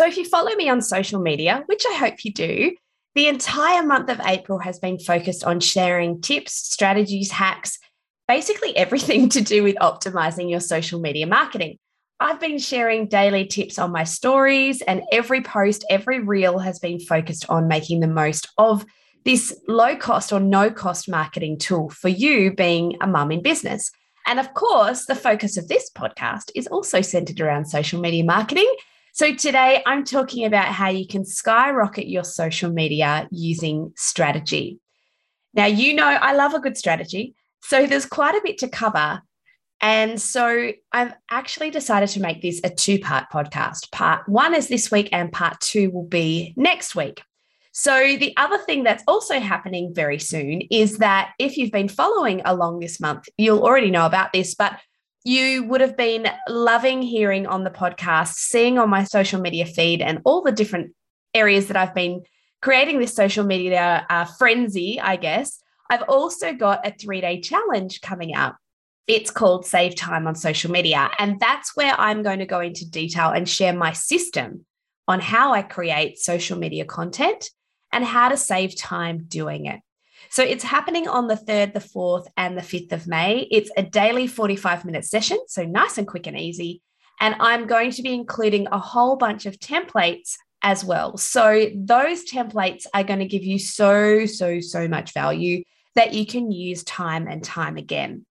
So if you follow me on social media, which I hope you do, the entire month of April has been focused on sharing tips, strategies, hacks, basically everything to do with optimizing your social media marketing. I've been sharing daily tips on my stories, and every post, every reel has been focused on making the most of this low cost or no cost marketing tool for you being a mum in business. And of course, the focus of this podcast is also centered around social media marketing. So today I'm talking about how you can skyrocket your social media using strategy. Now, you know, I love a good strategy. So there's quite a bit to cover. And so I've actually decided to make this a two part podcast. Part one is this week, and part two will be next week. So, the other thing that's also happening very soon is that if you've been following along this month, you'll already know about this, but you would have been loving hearing on the podcast, seeing on my social media feed, and all the different areas that I've been creating this social media uh, frenzy, I guess. I've also got a three day challenge coming up. It's called Save Time on Social Media. And that's where I'm going to go into detail and share my system on how I create social media content and how to save time doing it. So it's happening on the 3rd, the 4th, and the 5th of May. It's a daily 45 minute session, so nice and quick and easy. And I'm going to be including a whole bunch of templates as well. So those templates are going to give you so, so, so much value that you can use time and time again.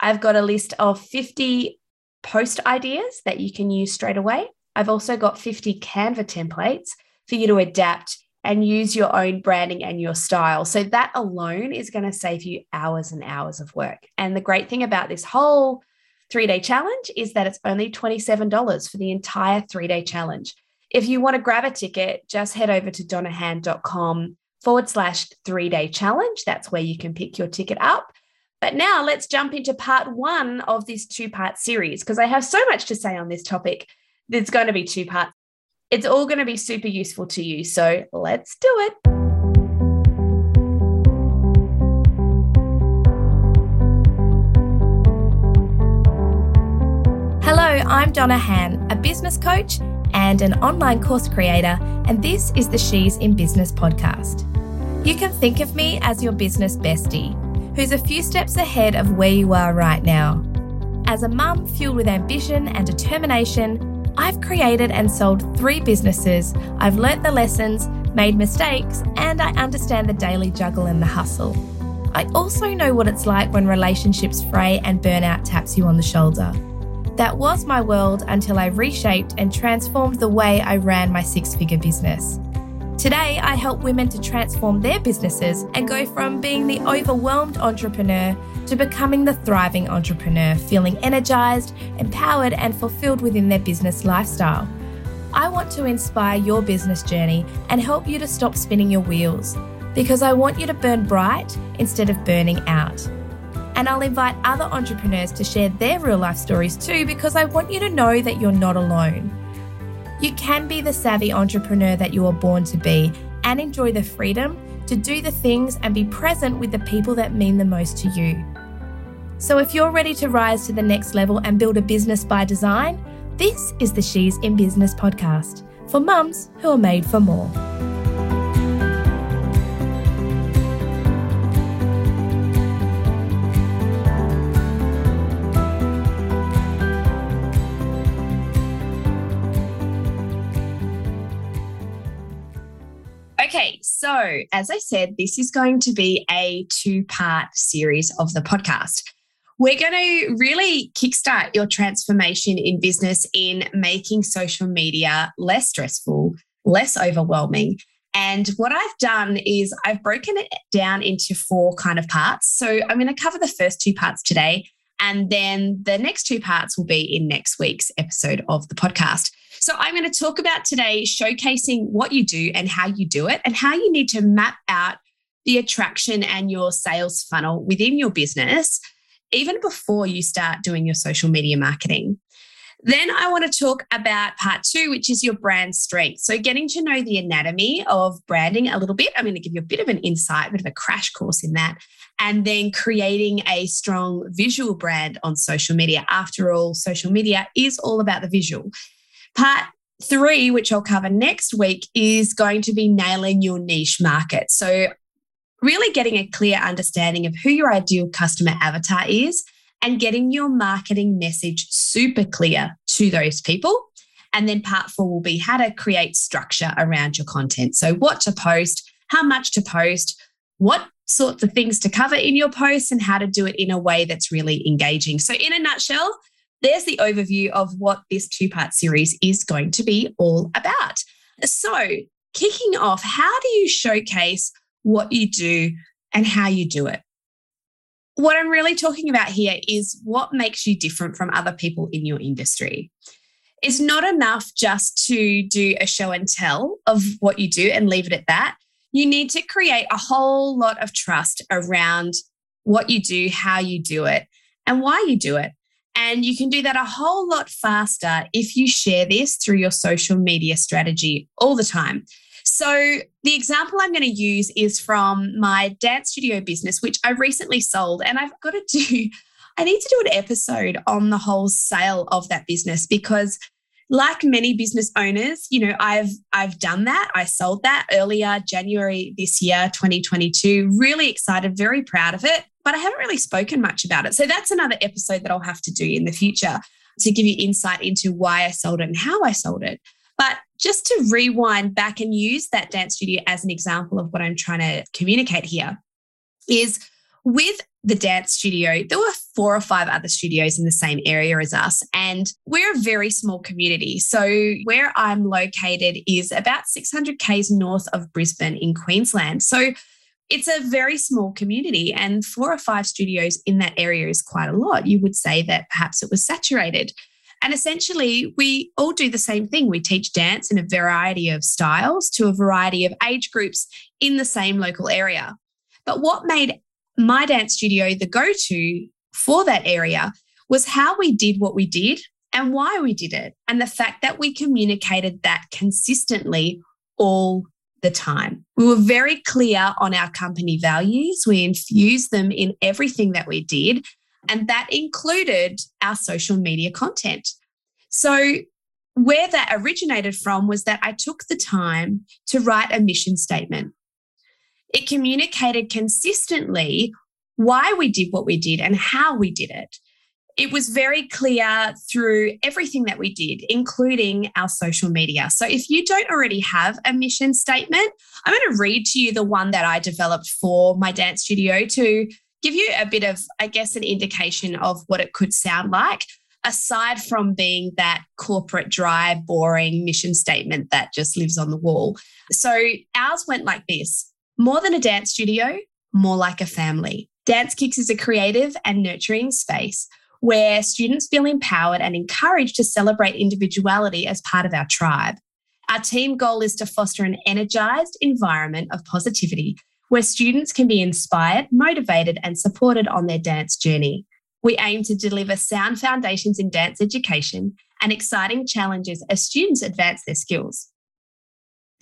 I've got a list of 50 post ideas that you can use straight away. I've also got 50 Canva templates for you to adapt and use your own branding and your style. So that alone is going to save you hours and hours of work. And the great thing about this whole three day challenge is that it's only $27 for the entire three day challenge. If you want to grab a ticket, just head over to donnahan.com forward slash three day challenge. That's where you can pick your ticket up. But now let's jump into part one of this two part series because I have so much to say on this topic. There's going to be two parts. It's all going to be super useful to you. So let's do it. Hello, I'm Donna Han, a business coach and an online course creator, and this is the She's in Business podcast. You can think of me as your business bestie, who's a few steps ahead of where you are right now. As a mum fueled with ambition and determination, I've created and sold three businesses. I've learnt the lessons, made mistakes, and I understand the daily juggle and the hustle. I also know what it's like when relationships fray and burnout taps you on the shoulder. That was my world until I reshaped and transformed the way I ran my six figure business. Today, I help women to transform their businesses and go from being the overwhelmed entrepreneur to becoming the thriving entrepreneur, feeling energized, empowered, and fulfilled within their business lifestyle. I want to inspire your business journey and help you to stop spinning your wheels because I want you to burn bright instead of burning out. And I'll invite other entrepreneurs to share their real life stories too because I want you to know that you're not alone. You can be the savvy entrepreneur that you were born to be and enjoy the freedom to do the things and be present with the people that mean the most to you. So, if you're ready to rise to the next level and build a business by design, this is the She's in Business podcast for mums who are made for more. Okay, so as I said, this is going to be a two part series of the podcast. We're going to really kickstart your transformation in business in making social media less stressful, less overwhelming. And what I've done is I've broken it down into four kind of parts. So I'm going to cover the first two parts today. And then the next two parts will be in next week's episode of the podcast. So I'm going to talk about today showcasing what you do and how you do it and how you need to map out the attraction and your sales funnel within your business, even before you start doing your social media marketing. Then I want to talk about part two, which is your brand strength. So, getting to know the anatomy of branding a little bit. I'm going to give you a bit of an insight, a bit of a crash course in that. And then creating a strong visual brand on social media. After all, social media is all about the visual. Part Three, which I'll cover next week, is going to be nailing your niche market. So, really getting a clear understanding of who your ideal customer avatar is and getting your marketing message super clear to those people. And then part four will be how to create structure around your content. So, what to post, how much to post, what sorts of things to cover in your posts, and how to do it in a way that's really engaging. So, in a nutshell, there's the overview of what this two part series is going to be all about. So, kicking off, how do you showcase what you do and how you do it? What I'm really talking about here is what makes you different from other people in your industry. It's not enough just to do a show and tell of what you do and leave it at that. You need to create a whole lot of trust around what you do, how you do it, and why you do it. And you can do that a whole lot faster if you share this through your social media strategy all the time. So, the example I'm going to use is from my dance studio business, which I recently sold. And I've got to do, I need to do an episode on the whole sale of that business because like many business owners, you know, I've I've done that. I sold that earlier January this year, 2022. Really excited, very proud of it, but I haven't really spoken much about it. So that's another episode that I'll have to do in the future to give you insight into why I sold it and how I sold it. But just to rewind back and use that dance studio as an example of what I'm trying to communicate here is with the dance studio, there were four or five other studios in the same area as us. And we're a very small community. So, where I'm located is about 600 Ks north of Brisbane in Queensland. So, it's a very small community, and four or five studios in that area is quite a lot. You would say that perhaps it was saturated. And essentially, we all do the same thing. We teach dance in a variety of styles to a variety of age groups in the same local area. But what made my dance studio the go to for that area was how we did what we did and why we did it, and the fact that we communicated that consistently all the time. We were very clear on our company values. We infused them in everything that we did, and that included our social media content. So, where that originated from was that I took the time to write a mission statement. It communicated consistently why we did what we did and how we did it. It was very clear through everything that we did, including our social media. So, if you don't already have a mission statement, I'm going to read to you the one that I developed for my dance studio to give you a bit of, I guess, an indication of what it could sound like, aside from being that corporate, dry, boring mission statement that just lives on the wall. So, ours went like this more than a dance studio, more like a family. Dance Kicks is a creative and nurturing space where students feel empowered and encouraged to celebrate individuality as part of our tribe. Our team goal is to foster an energized environment of positivity where students can be inspired, motivated, and supported on their dance journey. We aim to deliver sound foundations in dance education and exciting challenges as students advance their skills.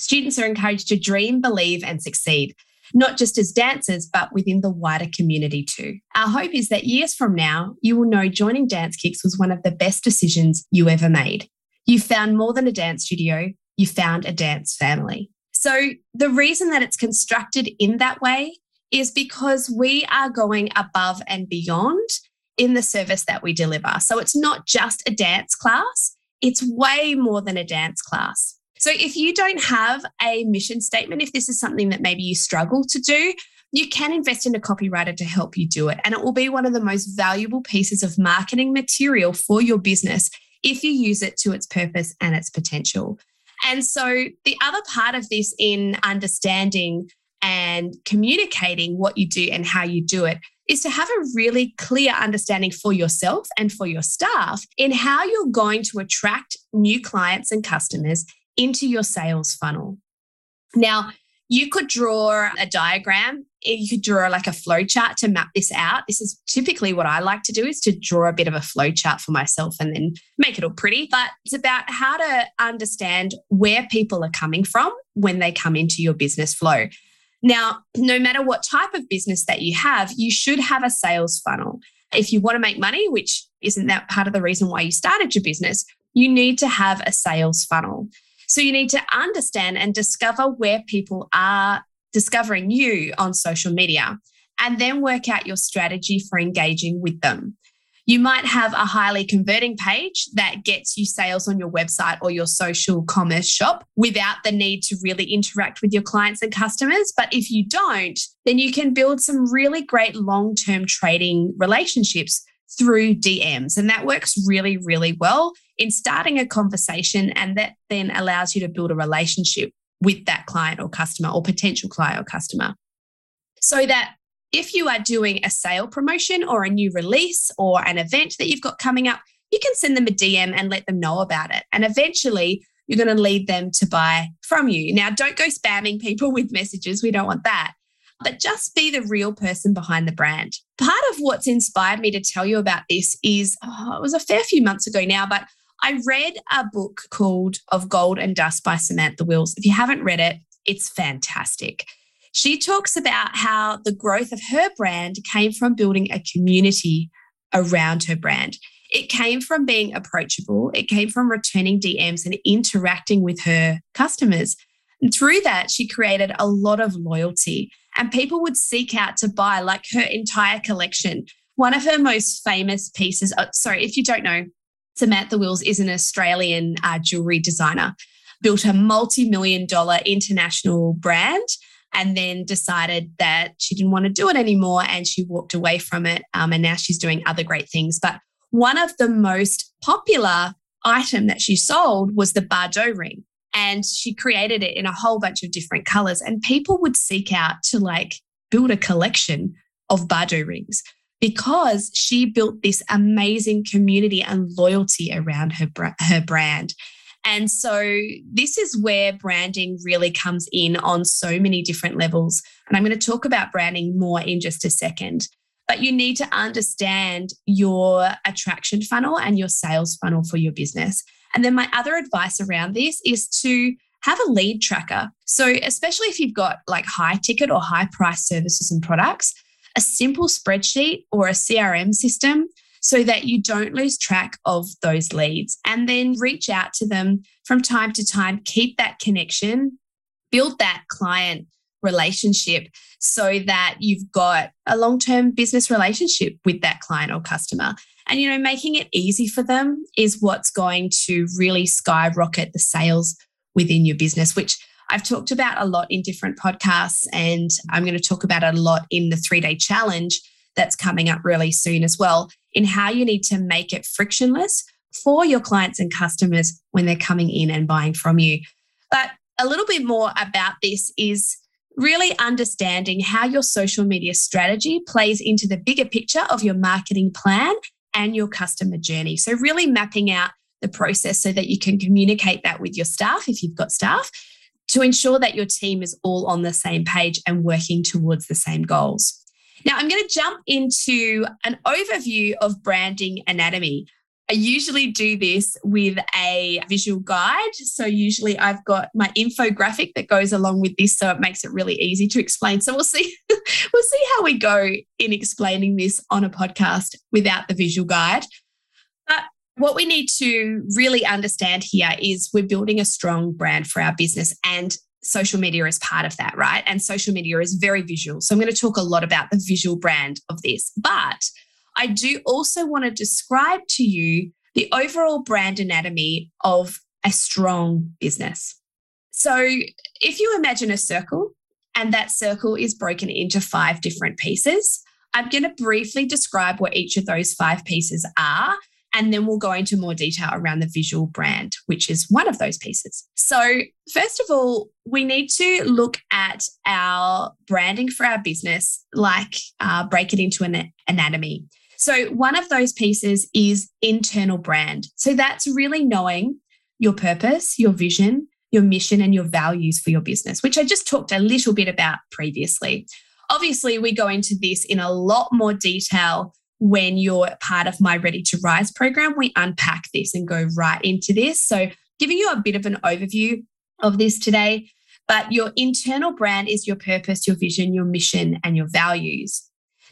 Students are encouraged to dream, believe, and succeed not just as dancers, but within the wider community too. Our hope is that years from now, you will know joining Dance Kicks was one of the best decisions you ever made. You found more than a dance studio, you found a dance family. So, the reason that it's constructed in that way is because we are going above and beyond in the service that we deliver. So, it's not just a dance class, it's way more than a dance class. So if you don't have a mission statement, if this is something that maybe you struggle to do, you can invest in a copywriter to help you do it. And it will be one of the most valuable pieces of marketing material for your business if you use it to its purpose and its potential. And so the other part of this in understanding and communicating what you do and how you do it is to have a really clear understanding for yourself and for your staff in how you're going to attract new clients and customers into your sales funnel. Now, you could draw a diagram. Eh, you could draw like a flow chart to map this out. This is typically what I like to do is to draw a bit of a flow chart for myself and then make it all pretty. But it's about how to understand where people are coming from when they come into your business flow. Now, no matter what type of business that you have, you should have a sales funnel. If you want to make money, which isn't that part of the reason why you started your business, you need to have a sales funnel. So you need to understand and discover where people are discovering you on social media and then work out your strategy for engaging with them. You might have a highly converting page that gets you sales on your website or your social commerce shop without the need to really interact with your clients and customers. But if you don't, then you can build some really great long term trading relationships through DMs. And that works really, really well in starting a conversation. And that then allows you to build a relationship with that client or customer or potential client or customer. So that if you are doing a sale promotion or a new release or an event that you've got coming up, you can send them a DM and let them know about it. And eventually, you're going to lead them to buy from you. Now, don't go spamming people with messages. We don't want that. But just be the real person behind the brand. Part of what's inspired me to tell you about this is oh, it was a fair few months ago now, but I read a book called Of Gold and Dust by Samantha Wills. If you haven't read it, it's fantastic. She talks about how the growth of her brand came from building a community around her brand. It came from being approachable, it came from returning DMs and interacting with her customers. And through that, she created a lot of loyalty, and people would seek out to buy like her entire collection. One of her most famous pieces, oh, sorry, if you don't know, Samantha Wills is an Australian uh, jewelry designer, built a multi million dollar international brand and then decided that she didn't want to do it anymore and she walked away from it. Um, and now she's doing other great things. But one of the most popular item that she sold was the Bardot ring. And she created it in a whole bunch of different colors. And people would seek out to like build a collection of Bardot rings because she built this amazing community and loyalty around her, her brand. And so this is where branding really comes in on so many different levels. And I'm going to talk about branding more in just a second. But you need to understand your attraction funnel and your sales funnel for your business. And then my other advice around this is to have a lead tracker. So, especially if you've got like high ticket or high price services and products, a simple spreadsheet or a CRM system so that you don't lose track of those leads and then reach out to them from time to time, keep that connection, build that client relationship so that you've got a long term business relationship with that client or customer. And, you know, making it easy for them is what's going to really skyrocket the sales within your business, which I've talked about a lot in different podcasts. And I'm going to talk about it a lot in the three day challenge that's coming up really soon as well in how you need to make it frictionless for your clients and customers when they're coming in and buying from you. But a little bit more about this is really understanding how your social media strategy plays into the bigger picture of your marketing plan and your customer journey. So, really mapping out the process so that you can communicate that with your staff if you've got staff to ensure that your team is all on the same page and working towards the same goals. Now, I'm going to jump into an overview of branding anatomy. I usually do this with a visual guide. So, usually I've got my infographic that goes along with this. So, it makes it really easy to explain. So, we'll see, we'll see how we go in explaining this on a podcast without the visual guide. But what we need to really understand here is we're building a strong brand for our business. And social media is part of that, right? And social media is very visual. So I'm going to talk a lot about the visual brand of this. But I do also want to describe to you the overall brand anatomy of a strong business. So if you imagine a circle and that circle is broken into five different pieces, I'm going to briefly describe what each of those five pieces are and then we'll go into more detail around the visual brand, which is one of those pieces. So, first of all, we need to look at our branding for our business, like uh, break it into an anatomy. So, one of those pieces is internal brand. So, that's really knowing your purpose, your vision, your mission, and your values for your business, which I just talked a little bit about previously. Obviously, we go into this in a lot more detail when you're part of my Ready to Rise program, we unpack this and go right into this. So, giving you a bit of an overview of this today. But your internal brand is your purpose, your vision, your mission, and your values.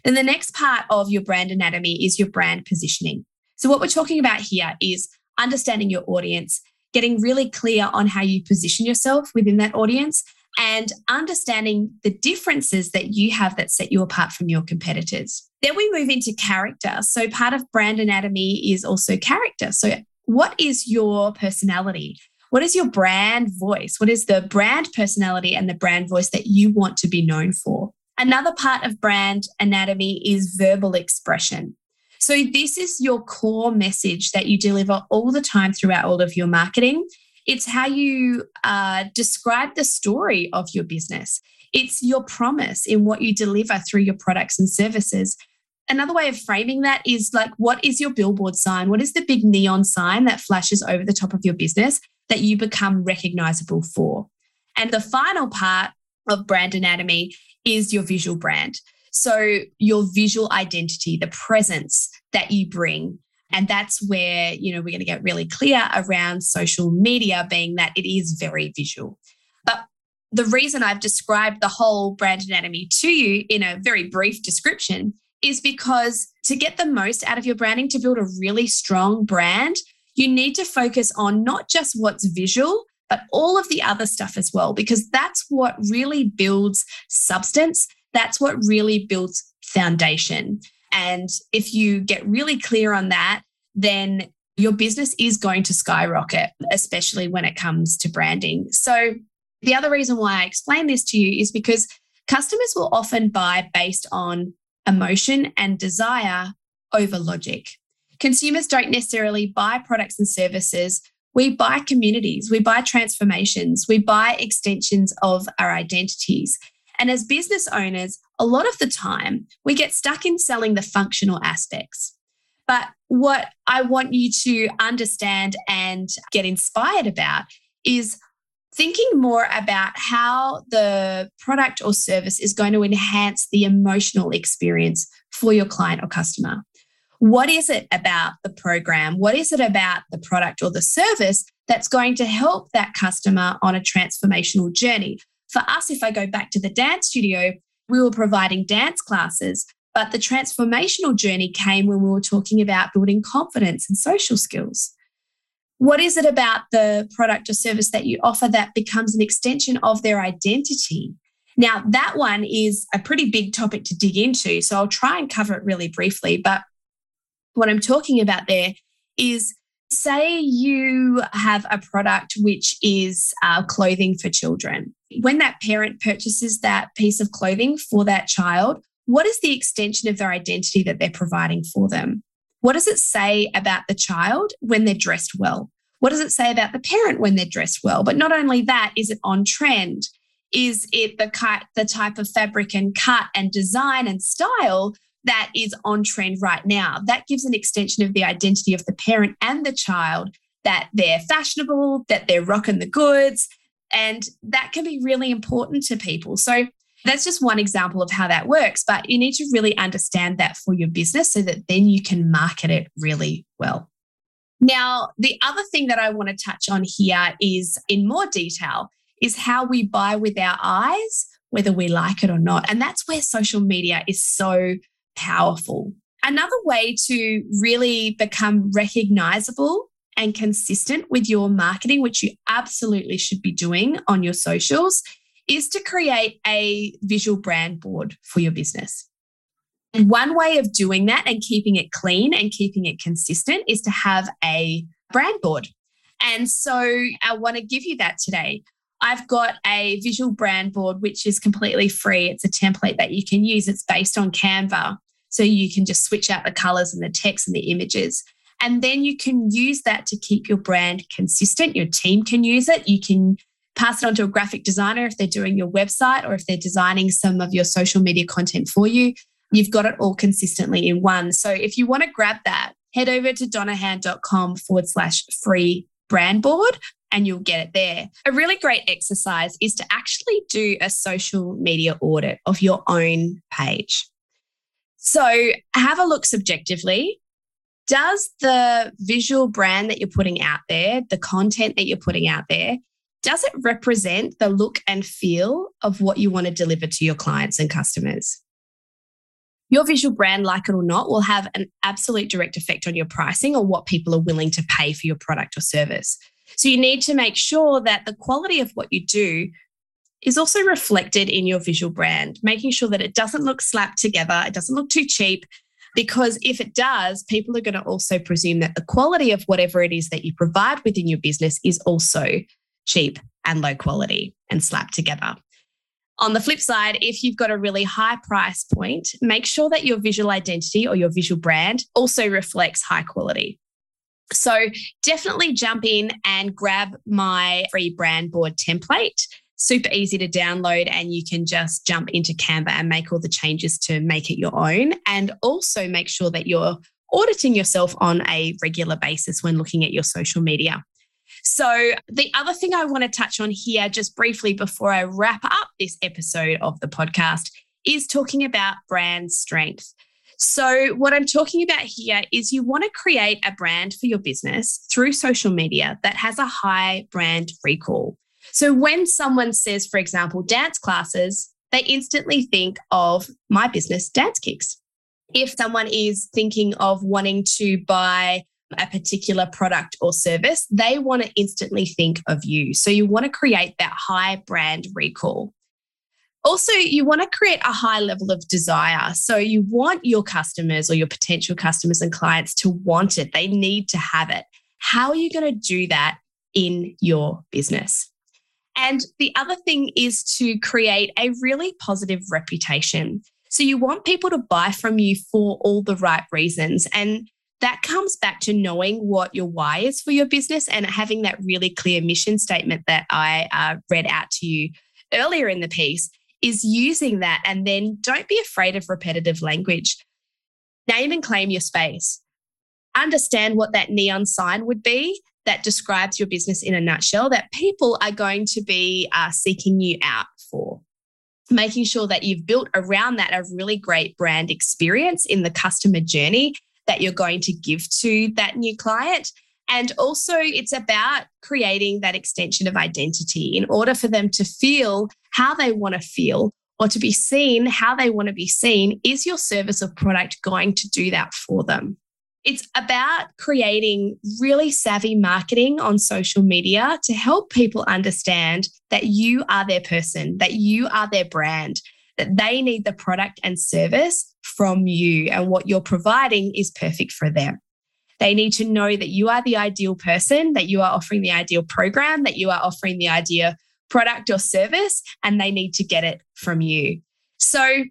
Then the next part of your brand anatomy is your brand positioning. So, what we're talking about here is understanding your audience, getting really clear on how you position yourself within that audience, and understanding the differences that you have that set you apart from your competitors. Then we move into character. So, part of brand anatomy is also character. So, what is your personality? What is your brand voice? What is the brand personality and the brand voice that you want to be known for? Another part of brand anatomy is verbal expression. So, this is your core message that you deliver all the time throughout all of your marketing. It's how you uh, describe the story of your business. It's your promise in what you deliver through your products and services. Another way of framing that is like, what is your billboard sign? What is the big neon sign that flashes over the top of your business that you become recognizable for? And the final part of brand anatomy is your visual brand. So, your visual identity, the presence that you bring. And that's where, you know, we're going to get really clear around social media being that it is very visual. But the reason I've described the whole brand anatomy to you in a very brief description is because to get the most out of your branding, to build a really strong brand, you need to focus on not just what's visual, but all of the other stuff as well, because that's what really builds substance. That's what really builds foundation. And if you get really clear on that, then your business is going to skyrocket, especially when it comes to branding. So, the other reason why I explain this to you is because customers will often buy based on emotion and desire over logic. Consumers don't necessarily buy products and services. We buy communities, we buy transformations, we buy extensions of our identities. And as business owners, a lot of the time we get stuck in selling the functional aspects. But what I want you to understand and get inspired about is thinking more about how the product or service is going to enhance the emotional experience for your client or customer. What is it about the program? What is it about the product or the service that's going to help that customer on a transformational journey? For us, if I go back to the dance studio, we were providing dance classes, but the transformational journey came when we were talking about building confidence and social skills. What is it about the product or service that you offer that becomes an extension of their identity? Now, that one is a pretty big topic to dig into. So I'll try and cover it really briefly. But what I'm talking about there is say you have a product which is uh, clothing for children. When that parent purchases that piece of clothing for that child, what is the extension of their identity that they're providing for them? What does it say about the child when they're dressed well? What does it say about the parent when they're dressed well? But not only that, is it on trend? Is it the the type of fabric and cut and design and style that is on trend right now? That gives an extension of the identity of the parent and the child that they're fashionable, that they're rocking the goods. And that can be really important to people. So that's just one example of how that works, but you need to really understand that for your business so that then you can market it really well. Now, the other thing that I want to touch on here is in more detail is how we buy with our eyes, whether we like it or not. And that's where social media is so powerful. Another way to really become recognizable and consistent with your marketing, which you absolutely should be doing on your socials, is to create a visual brand board for your business. And one way of doing that and keeping it clean and keeping it consistent is to have a brand board. And so I want to give you that today. I've got a visual brand board, which is completely free. It's a template that you can use. It's based on Canva. So you can just switch out the colors and the text and the images. And then you can use that to keep your brand consistent. Your team can use it. You can pass it on to a graphic designer if they're doing your website or if they're designing some of your social media content for you. You've got it all consistently in one. So if you want to grab that, head over to donnahan.com forward slash free brand board and you'll get it there. A really great exercise is to actually do a social media audit of your own page. So have a look subjectively. Does the visual brand that you're putting out there, the content that you're putting out there, does it represent the look and feel of what you want to deliver to your clients and customers? Your visual brand, like it or not, will have an absolute direct effect on your pricing or what people are willing to pay for your product or service. So you need to make sure that the quality of what you do is also reflected in your visual brand, making sure that it doesn't look slapped together, it doesn't look too cheap. Because if it does, people are going to also presume that the quality of whatever it is that you provide within your business is also cheap and low quality and slapped together. On the flip side, if you've got a really high price point, make sure that your visual identity or your visual brand also reflects high quality. So definitely jump in and grab my free brand board template. Super easy to download, and you can just jump into Canva and make all the changes to make it your own. And also make sure that you're auditing yourself on a regular basis when looking at your social media. So, the other thing I want to touch on here, just briefly before I wrap up this episode of the podcast, is talking about brand strength. So, what I'm talking about here is you want to create a brand for your business through social media that has a high brand recall. So, when someone says, for example, dance classes, they instantly think of my business, Dance Kicks. If someone is thinking of wanting to buy a particular product or service, they want to instantly think of you. So you want to create that high brand recall. Also, you want to create a high level of desire. So you want your customers or your potential customers and clients to want it. They need to have it. How are you going to do that in your business? And the other thing is to create a really positive reputation. So you want people to buy from you for all the right reasons. And that comes back to knowing what your why is for your business and having that really clear mission statement that I uh, read out to you earlier in the piece is using that. And then don't be afraid of repetitive language. Name and claim your space. Understand what that neon sign would be that describes your business in a nutshell that people are going to be uh, seeking you out for making sure that you've built around that a really great brand experience in the customer journey that you're going to give to that new client. And also, it's about creating that extension of identity in order for them to feel how they want to feel or to be seen how they want to be seen. Is your service or product going to do that for them? It's about creating really savvy marketing on social media to help people understand that you are their person, that you are their brand, that they need the product and service from you, and what you're providing is perfect for them. They need to know that you are the ideal person, that you are offering the ideal program, that you are offering the ideal product or service, and they need to get it from you. So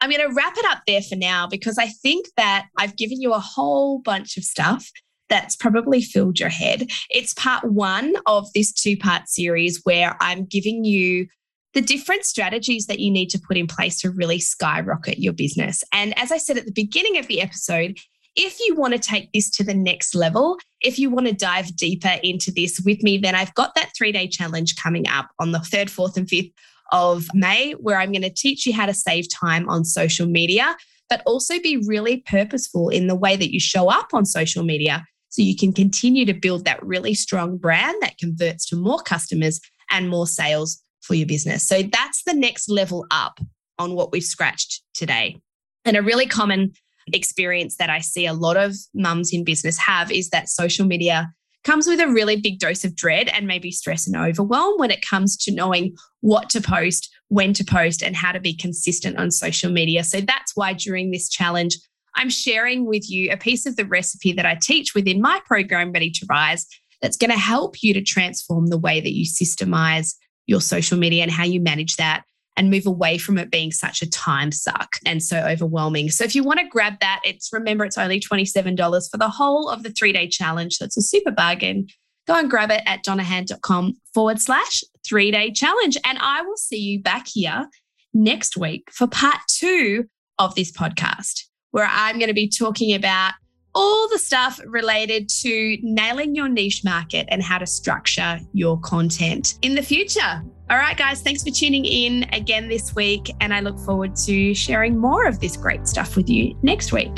I'm going to wrap it up there for now because I think that I've given you a whole bunch of stuff that's probably filled your head. It's part one of this two part series where I'm giving you the different strategies that you need to put in place to really skyrocket your business. And as I said at the beginning of the episode, if you want to take this to the next level, if you want to dive deeper into this with me, then I've got that three day challenge coming up on the 3rd, 4th, and 5th of May, where I'm going to teach you how to save time on social media, but also be really purposeful in the way that you show up on social media so you can continue to build that really strong brand that converts to more customers and more sales for your business. So that's the next level up on what we've scratched today. And a really common experience that I see a lot of mums in business have is that social media comes with a really big dose of dread and maybe stress and overwhelm when it comes to knowing what to post, when to post, and how to be consistent on social media. So that's why during this challenge, I'm sharing with you a piece of the recipe that I teach within my program, Ready to Rise, that's going to help you to transform the way that you systemize your social media and how you manage that and move away from it being such a time suck and so overwhelming. So if you want to grab that, it's remember it's only $27 for the whole of the three day challenge. So it's a super bargain. Go and grab it at donnahan.com forward slash three day challenge. And I will see you back here next week for part two of this podcast, where I'm going to be talking about all the stuff related to nailing your niche market and how to structure your content in the future. All right, guys, thanks for tuning in again this week. And I look forward to sharing more of this great stuff with you next week.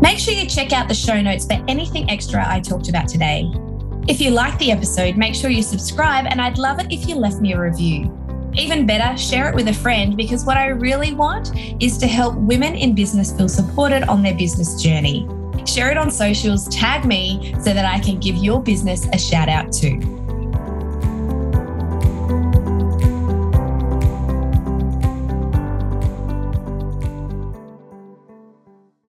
Make sure you check out the show notes for anything extra I talked about today. If you like the episode, make sure you subscribe, and I'd love it if you left me a review. Even better, share it with a friend because what I really want is to help women in business feel supported on their business journey. Share it on socials, tag me so that I can give your business a shout out too.